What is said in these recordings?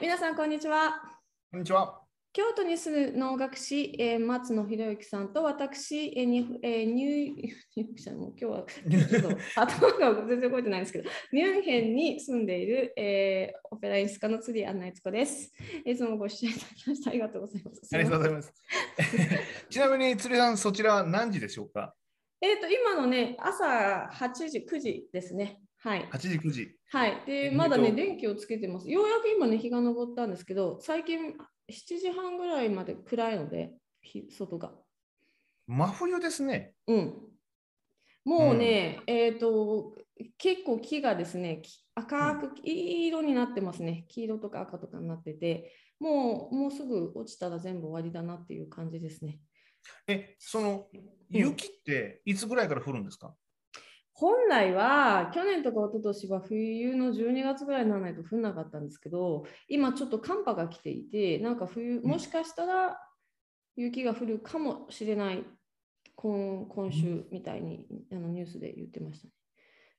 皆さんこんにちは。こんにちは。京都に住む能楽師、えー、松野博之さんと私、えーにえー、ニュー 者も今日はちょっと頭が全然動いてないんですけど、ミュンヘンに住んでいる、えー、オペラ演出家の釣りアンナイツコです。いつもご視聴いただきましてありがとうございます。ありがとうございます。ちなみに、釣りさん、そちらは何時でしょうか？えっ、と、今のね、朝8時、9時ですね。はい。?8 時、9時。はい。で、まだね、電気をつけてます。ようやく今ね、日が昇ったんですけど、最近7時半ぐらいまで暗いので、ひ外が。真冬ですね。うん。もうね、えっ、と、結構木がですね、き赤くいい色になってますね。黄色とか赤とかになってて、もうもうすぐ落ちたら全部終わりだなっていう感じですね。え、その雪っていつぐらいから降るんですか、本来は去年とか一昨年は冬の12月ぐらいにならないと降んなかったんですけど今ちょっと寒波が来ていてなんか冬もしかしたら雪が降るかもしれない今今週みたいにあのニュースで言ってましたね。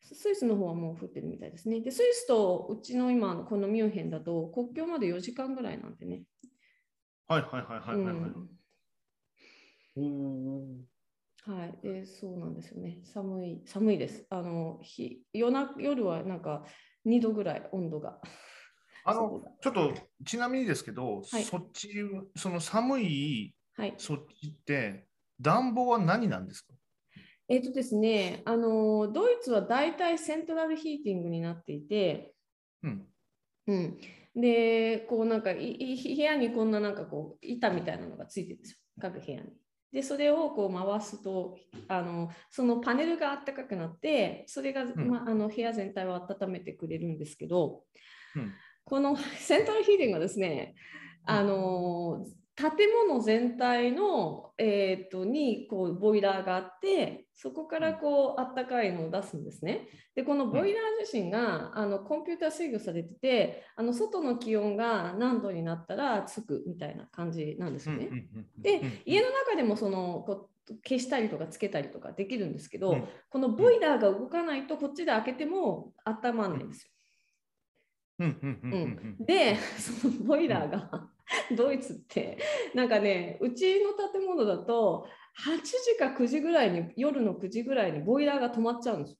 ススイスの方はもう降ってるみたいですね。でスイスとうちの今のこのミュンヘンだと国境まで4時間ぐらいなんでね。はいはいはいはいはい、はいうんはい、でそうなんですよね。寒い、寒いです。あの日夜な夜はなんか2度ぐらい温度が。あのちょっとちなみにですけど、はいそっち、その寒いはい。そっちって暖房は何なんですか？えっ、とですね、あのドイツは大体セントラルヒーティングになっていて、うん。うん、で、こうなんかいい部屋にこんななんかこう板みたいなのがついてるんですよ、各部屋に。で、それをこう回すと、あのそのパネルが暖かくなって、それが、ん。ま、あの部屋全体を温めてくれるんですけど、うん。この セントラルヒーティングはですね、あの建物全体の、えー、とにこうボイラーがあってそこからこうあったかいのを出すんですね。でこのボイラー自身があのコンピューター制御されててあの外の気温が何度になったらつくみたいな感じなんですよね。で家の中でもそのこう消したりとかつけたりとかできるんですけど、うん。このボイラーが動かないとこっちで開けても温まらないんですよ。でそのボイラーが ドイツってなんかねうちの建物だと8時か9時ぐらいに夜の9時ぐらいにボイラーが止まっちゃうんですよ。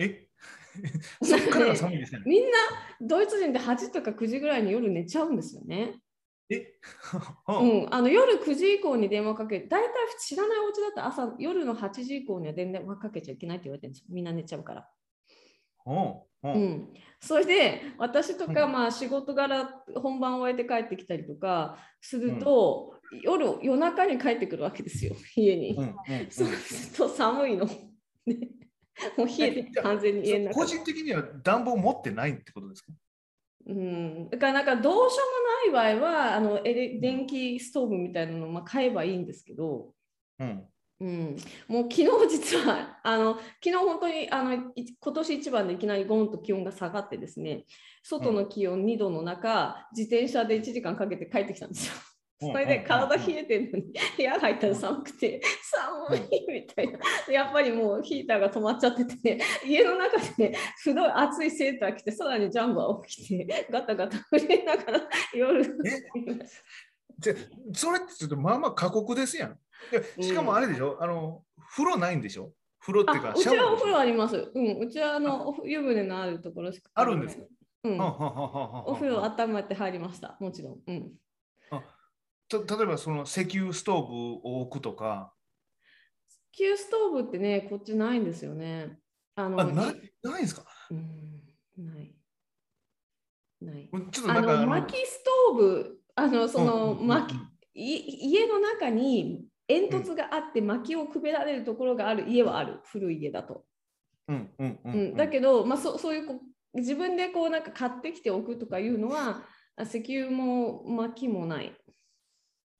え？そっからが寒いですね。みんなドイツ人で8時とか9時ぐらいに夜寝ちゃうんですよね。え？うん、あの夜9時以降に電話かけ大体知らないお家だと朝夜の8時以降には電話かけちゃいけないって言われてるんですよ。みんな寝ちゃうから。ほうん、それで私とかうんまあ仕事柄本番を終えて帰ってきたりとかすると、夜夜中に帰ってくるわけですよ家に、うんうんうん。そうすると寒いの、ね、もう冷えて完全に家の中。個人的には暖房持ってないってことですか？うん、だからなんかどうしようもない場合はあのエレ電気ストーブみたいなのをまあ買えばいいんですけど、うん。うん、もう昨日実はあの昨日本当にあのい今年一番でいきなりゴンと気温が下がってですね外の気温2度の中、自転車で1時間かけて帰ってきたんですよ。うん。それで体冷えてるのに部屋入ったら寒くて寒いみたいな。やっぱりもうヒーターが止まっちゃってて、ね、家の中で、ね、すごい暑いセーター着てさらにジャンバーを着てガタガタ震えながら夜。じゃそれってちょっとまあまあ過酷ですやん。でしかもあれでしょ、あの風呂ないんでしょ？風呂っていうかあうちはお風呂ああります。うん、うちはあのお湯船のあるところしかあるんですか？うん、お風呂温めて入りました。もちろん。うん。と例えばその石油ストーブを置くとか、旧ストーブってね、こっちないんですよね。あの、あないないんですか？うん、ない。ない。ちょっとあの、なんかあの薪ストーブ、あの、その、うんうんうん家の中に煙突があって薪をくべられるところがある家はある。古い家だと。うんうんううんん、だけど、まあ、そそういうこう自分でこうなんか買ってきておくとかいうのはあ石油も薪もない。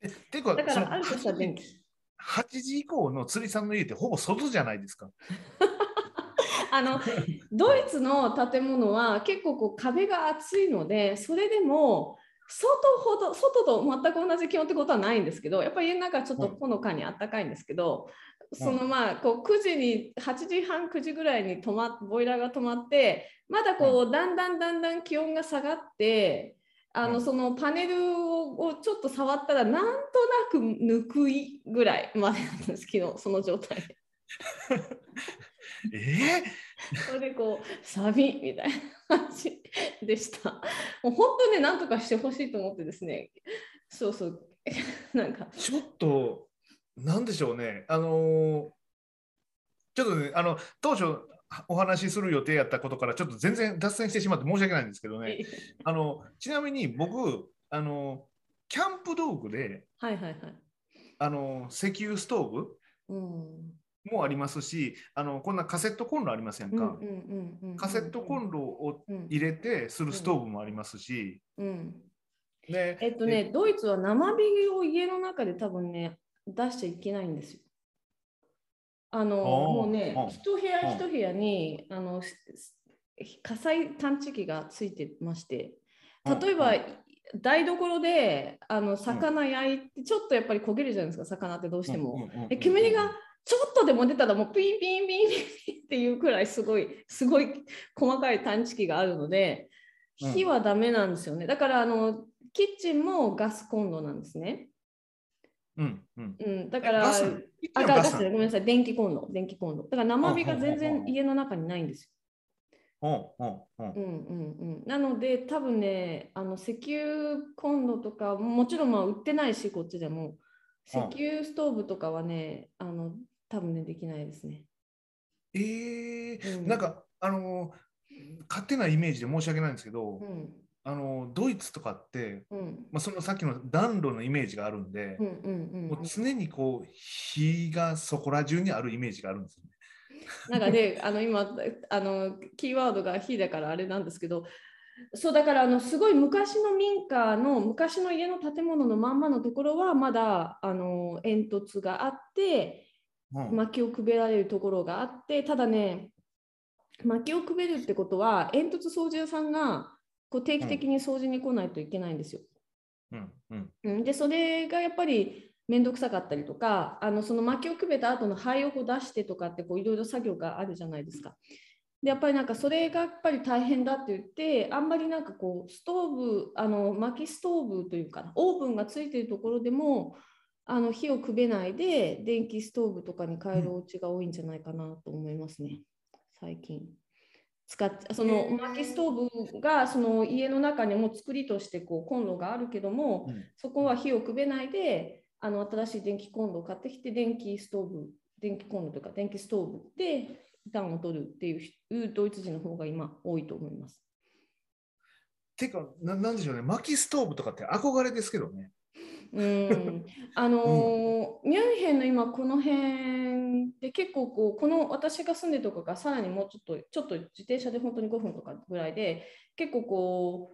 えっていうかだからあるとしたら電気。8時以降の釣りさんの家ってほぼ外じゃないですか。あのドイツの建物は結構こう壁が厚いのでそれでも外ほど外と全く同じ気温ってことはないんですけどやっぱり家の中はちょっとほのかに暖かいんですけど、そのまあこう9時に8時半9時ぐらいに止まっボイラーが止まってまだこうだんだんだんだん気温が下がってあの、うんそのパネルををちょっと触ったらなんとなくぬくいぐらいまでなんですけどその状態で。えそれでこうサビみたいな感じでした。もう本当ねなんとかしてほしいと思ってですねそうそう なんかー、ちょっと、なんでしょうね。あのーちょっとね、あの、当初お話しする予定やったことからちょっと全然脱線してしまって申し訳ないんですけどね。あの、ちなみに僕、あの、キャンプ道具で、はいはいはい。あの、石油ストーブうんもありますし、あの、こんなカセットコンロありませんか？カセットコンロをうん入れてするストーブもありますし、うん。でえっとね、ドイツは生火を家の中で多分ね、出しちゃいけないんですよ。あの、もうねうん、一部屋一部屋に、あの、し火災探知機がついてまして、例えば、台所であの魚焼いて、ちょっとやっぱり焦げるじゃないですか、魚ってどうしても。で煙がちょっとでも出たらもうピンピンピンピンピンっていうくらいすごいすごい細かい探知機があるのでうん。火はダメなんですよね。だからあのキッチンもガスコンロなんですね。うんうん。うん、だからガスあガスガスごめんなさい。電気コンロ電気コンロ。だから生火が全うんうんうんうん然家の中にないんですうんうんよ。うんうんうん、なので多分ねあの石油コンロとかもちろんまあ売ってないしこっちでも。石うん。油ストーブとかはねあの多分ねできないですね。えー。うん。なんかあの勝手なイメージで申し訳ないんですけど、うん。あのドイツとかって、うん。まあ、そのさっきの暖炉のイメージがあるんで、うんうんうんもう常にこう火がそこら中にあるイメージがあるんですよね。なんかね、あの今あのキーワードが火だからあれなんですけど、そうだからあのすごい昔の民家の昔の家の建物のまんまのところはまだあの煙突があってうん薪をくべられるところがあってただね薪をくべるってことは煙突掃除屋さんがこう定期的に掃除に来ないといけないんですよ。うんうんうん、でそれがやっぱり面倒くさかったりとかあのその薪をくべた後の灰をこう出してとかってこういろいろ作業があるじゃないですか。でやっぱりなんかそれがやっぱり大変だって言ってあんまりなんかこうストーブあの薪ストーブというかオーブンがついてるところでもあの火をくべないで電気ストーブとかに変えるお家が多いんじゃないかなと思いますね最近。使っその薪ストーブがその家の中にも作りとしてこうコンロがあるけども、うんそこは火をくべないで、あの新しい電気コンロを買ってきて、電気ストーブ、電気コンロとか電気ストーブで暖を取るっていうドイツ人の方が今多いと思います。てかな、なんでしょうね、薪ストーブとかって憧れですけどね。うん、あのーミュンヘンの今この辺で結構こうこの私が住んでるとこがさらにもうちょっとちょっと自転車で本当に5分とかぐらいで結構こ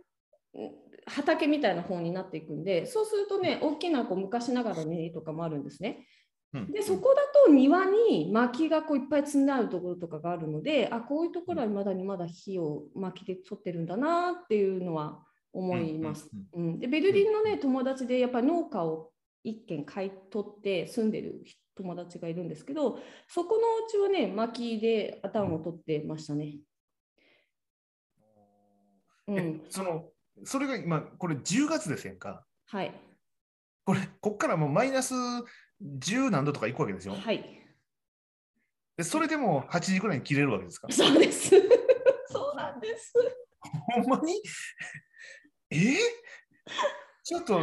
ううん畑みたいな方になっていくんでそうするとね大きなこう昔ながらの家とかもあるんですね。うん。でそこだと庭に薪がこういっぱい積んであるところとかがあるのであこういうところはまだにまだ火を薪で取ってるんだなっていうのは思います。うんうん、でベルリンのね友達でやっぱり農家を一軒買い取って住んでる友達がいるんですけどそこのうちはね薪で暖を取ってましたね。うえん、そのそれが今、これ10月ですやんか。はいこれ、こっからもうマイナス10何度とかいくわけですよ。はいでそれでも8時ぐらいに切れるわけですか。そうです。そうなんです。ほんまに？え？ーちょっと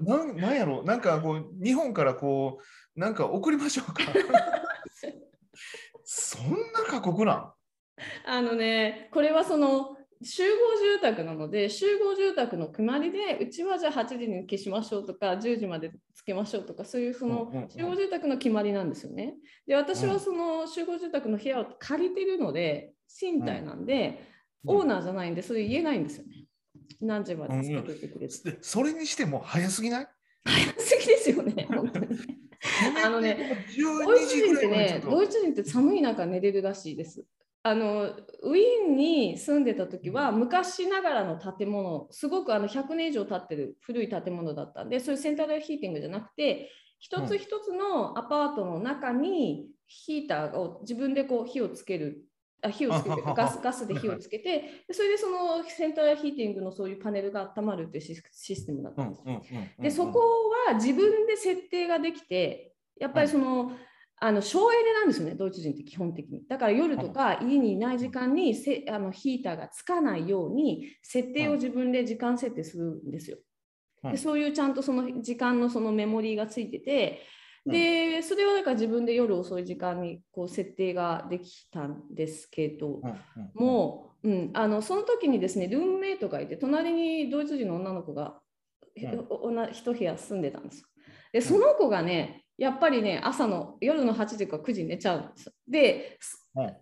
なんなんやろ？なんかこう日本からこうなんか送りましょうか？そんな過酷なん？あのね、これはその集合住宅なので、集合住宅の決まりで、うちはじゃあ8時に消しましょうとか、10時までつけましょうとか、そういうその集合住宅の決まりなんですよね。で、私うんはその集合住宅の部屋を借りてるので、賃貸なんで、オーナーじゃないんで、それ言えないんですよね。何時までつけといてくれって。でそれにしても早すぎない？早すぎですよね、本当に。あのね、ドイ12ツ人ってねドイツ人って寒い中寝れるらしいです。あのウィーンに住んでた時は昔ながらの建物、すごくあの100年以上経ってる古い建物だったんで、そういうセントラルヒーティングじゃなくて、一つ一つのアパートの中にヒーターを自分でこう火をつけるあ火をつけて ガスガスで火をつけてそれでそのセントラルヒーティングのそういうパネルが温まるっていうシステムだったんですよ。でそこは自分で設定ができてやっぱりその、あの省エネなんですよね、ドイツ人って基本的に。だから夜とか家にいない時間にせあのヒーターがつかないように設定を自分で時間設定するんですよ。でそういうちゃんとその時間のそのメモリーがついてて、でそれはだから自分で夜遅い時間にこう設定ができたんですけども、うん、あのその時にですねルームメイトがいて隣にドイツ人の女の子が一部屋住んでたんですよ。でその子がねやっぱりね朝の夜の8時か9時に寝ちゃうんです。で、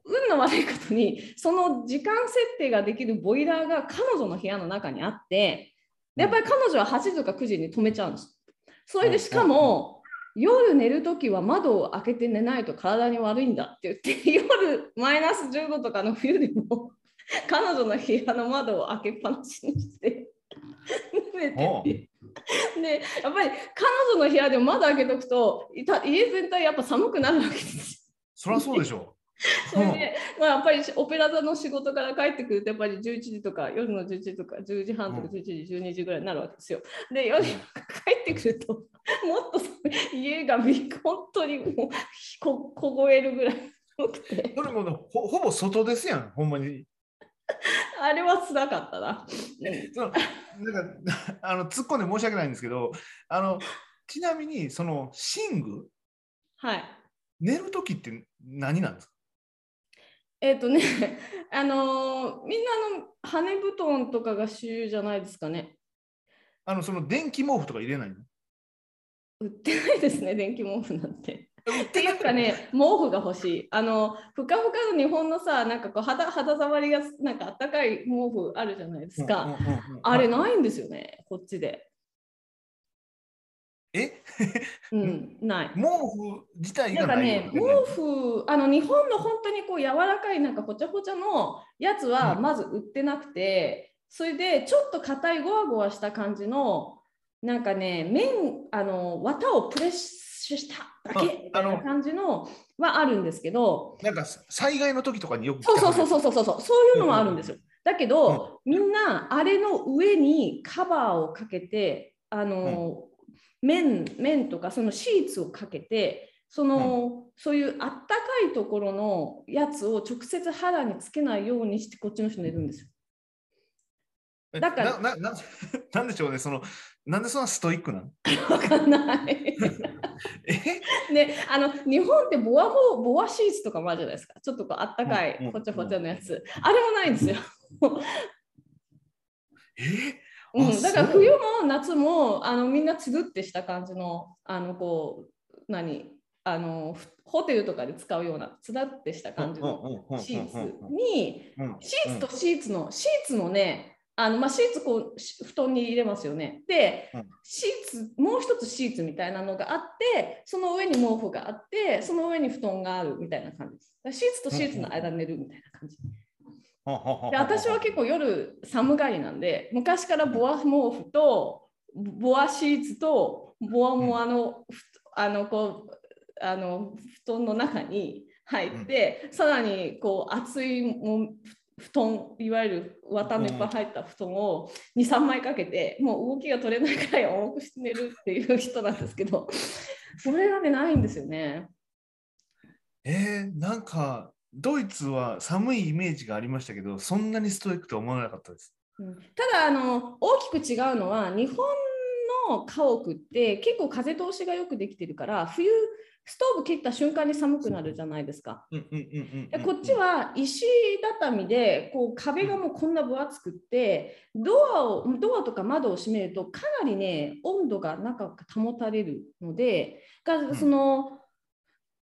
運の悪いことにその時間設定ができるボイラーが彼女の部屋の中にあってやっぱり彼女は8時とか9時に止めちゃうんです。それでしかも、夜寝るときは窓を開けて寝ないと体に悪いんだって言って 夜マイナス10度とかの冬でも 彼女の部屋の窓を開けっぱなしにして 寝てて。でやっぱり彼女の部屋でも窓開けとくと家全体やっぱ寒くなるわけですそりゃそうでしょう。それで、まあ、やっぱりオペラ座の仕事から帰ってくるとやっぱり11時とか夜の11時とか10時半とか11時、12時ぐらいになるわけですよ。で夜帰ってくると もっと家が本当にもうこ凍えるぐらい寒くて。それもほほぼ外ですやんほんまに。あれはつらかったな。そのなんか あの突っ込んで申し訳ないんですけどあのちなみにその寝具、はい、寝る時って何なんですか？えっ、ー、とね、あのー、みんなの羽布団とかが主流じゃないですかね。あの、その電気毛布とか入れないの？売ってないですね、電気毛布なんて。っていうかね、毛布が欲しい。あの、ふかふかの日本のさ、なんかこう肌肌触りがなんかあったかい毛布あるじゃないですか。あれないんですよね、こっちで。え？うん、ない。毛布自体がない、ね、毛布、あの日本の本当にこう柔らかいなんかぽちゃぽちゃのやつはまず売ってなくて、うん、それでちょっと硬いゴワゴワした感じのなんかね面あの綿をプレッシュしただけみたいな感じのはあるんですけどなんか災害の時とかによくそうそうそうそうそうそうそういうのはあるんですよ、うん、だけど、うん、みんなあれの上にカバーをかけてあの、面面とかそのシーツをかけてその、うん、そういうあったかいところのやつを直接肌につけないようにしてこっちの人寝るんですよ。だからなな なんでしょうね。そのなんでそんなストイックなの？わかんない。え？ねあの日本ってボアボボアシーツとかもあるじゃないですか。ちょっとこうあったかいぽちゃぽちゃのやつ、あれもないんですよ。え？うん、だから冬も夏もあのみんなつるってした感じのあのこう何？あのホテルとかで使うようなつらってした感じのシーツにシーツとシーツのシーツのねあのまあ、シーツこう布団に入れますよね。で、シーツもう一つシーツみたいなのがあってその上に毛布があってその上に布団があるみたいな感じです。シーツとシーツの間に寝るみたいな感じ。で私は結構夜寒がりなんで昔からボア毛布とボアシーツとボアもあの、あのこうあの布団の中に入って、さらにこう厚いも布団いわゆる綿のいっぱい入った布団を23枚かけてもう動きが取れないくらい重くして寝るっていう人なんですけどそれがねないんですよね。えー、なんかドイツは寒いイメージがありましたけど、そんなにストイックとは思わなかったです。うん、ただあの、大きく違うのは、日本の家屋って結構風通しがよくできてるから、冬、ストーブ切った瞬間に寒くなるじゃないですか。こっちは石畳でこう壁がもうこんな分厚くってドアをドアとか窓を閉めるとかなりね温度が中が保たれるのでがその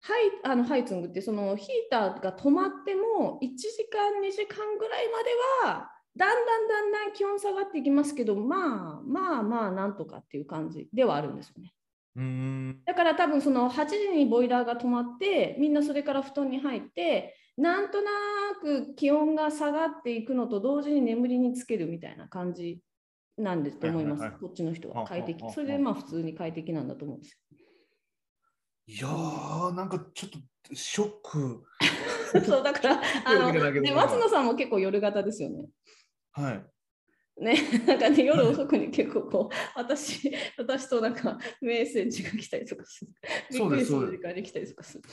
ハイあのハイツングってそのヒーターが止まっても1時間2時間ぐらいまではだんだんだんだん気温下がっていきますけどまあまあまあなんとかっていう感じではあるんですよね。うん。だから多分その8時にボイラーが止まってみんなそれから布団に入ってなんとなく気温が下がっていくのと同時に眠りにつけるみたいな感じなんですと思います、こっちの人は快適。それでまあ普通に快適なんだと思うんですよ。いやー、なんかちょっとショック。そうだからあの、ね、松野さんも結構夜型ですよね。はい。ね、なんかね、夜遅くに結構こう、私、私となんかメッセージが来たりとかする。そうですそうでする時間に来たりとかする。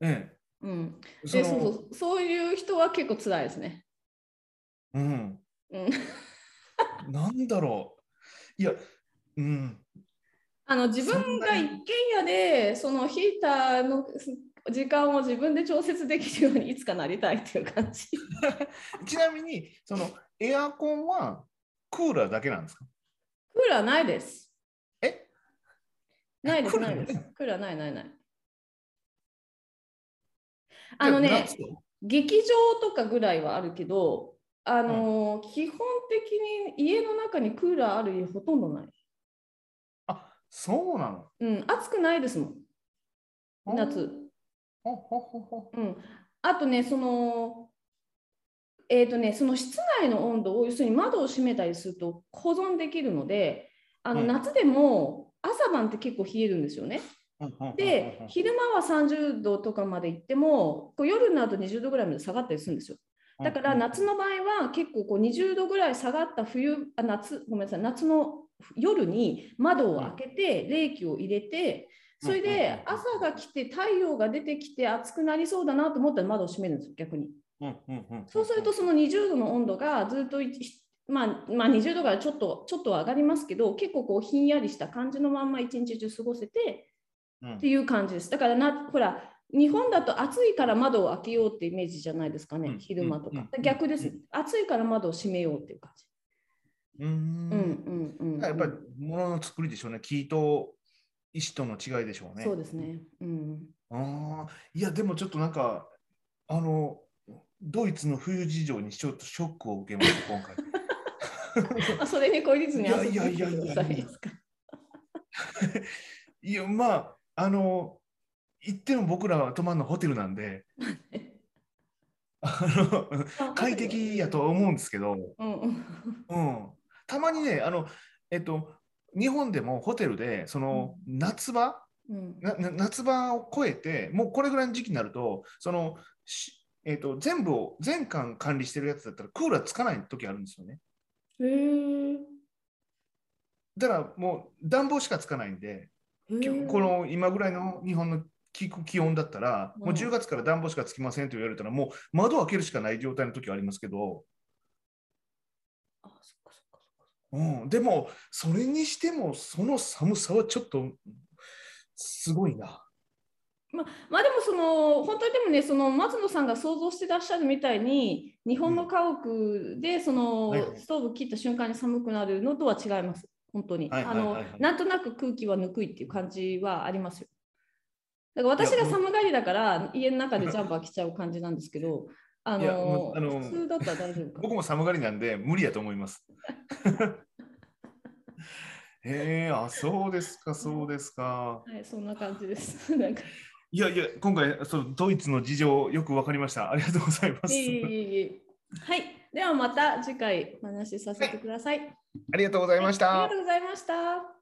えうん。え。で、そうのそう、そういう人は結構辛いですね。うん。うん。なんだろう。いや、うん。あの自分が一軒家でそのヒーターの時間を自分で調節できるようにいつかなりたいっていう感じ。ちなみに、そのエアコンはクーラーだけなんですか？クーラーないです。え？ないです、クーラーないですない。クーラーないないない。あのね劇場とかぐらいはあるけど、あの基本的に家の中にクーラーある家ほとんどない。あ、そうなの？うん、暑くないですもん、夏。ほほほほ。うん、あとね、その、えーとね、その室内の温度を要するに窓を閉めたりすると保存できるので、あのうん夏でも朝晩って結構冷えるんですよね。で、昼間は30度とかまで行っても、こう夜になると20度ぐらいまで下がったりするんですよ。だから夏の場合は結構こう20度ぐらい下がった冬あ夏ごめんなさい夏の夜に窓を開けて冷気を入れてそれで朝が来て太陽が出てきて暑くなりそうだなと思ったら窓を閉めるんですよ逆に。そうするとその20度の温度がずっといまあ、まあ20度からちょっとちょっとは上がりますけど結構こうひんやりした感じのまんま一日中過ごせてっていう感じです。だからなほら日本だと暑いから窓を開けようってイメージじゃないですかね、うん昼間とか。逆です、暑いから窓を閉めようっていう感じ。ううんんうんうん。やっぱり物の作りでしょうね。木と石との違いでしょうね。そうですね。うん。ああ、いや、でもちょっとなんか、あの、ドイツの冬事情にちょっとショックを受けました、今回。あそれに懲りずに遊びにいやい来てやいやいやくださいですか？いや、まあ、あの、行っても僕らは泊まるのホテルなんで、あの快適やとは思うんですけど、うんたまにね、あの、えっと、日本でもホテルで、その夏場、うん。夏場を超えて、もうこれぐらいの時期になると、そのしえー、と全部を全館管理してるやつだったらクーラーつかない時あるんですよね。へえ。だからもう暖房しかつかないんで、この今ぐらいの日本の気気温だったら、もううん10月から暖房しかつきませんと言われたら、もう窓を開けるしかない状態の時はありますけど、あ、そっかそっかそっか。うん、でも、それにしても、その寒さはちょっとすごいな。まあ、まあでもその本当にでもねその松野さんが想像してらっしゃるみたいに日本の家屋でそのストーブ切った瞬間に寒くなるのとは違います。本当に、あのなんとなく空気はぬくいっていう感じはありますよだから私が寒がりだから家の中でジャンパー着ちゃう感じなんですけどあのあの普通だったら大丈夫か僕も寒がりなんで無理やと思います。へえあ、そうですか、そうですか。はいそんな感じですなんかいやいや、今回、そのドイツの事情、よくわかりました。ありがとうございます。いえいえいえはいではまた次回お話しさせてください、ありがとうございましたありがと。うございました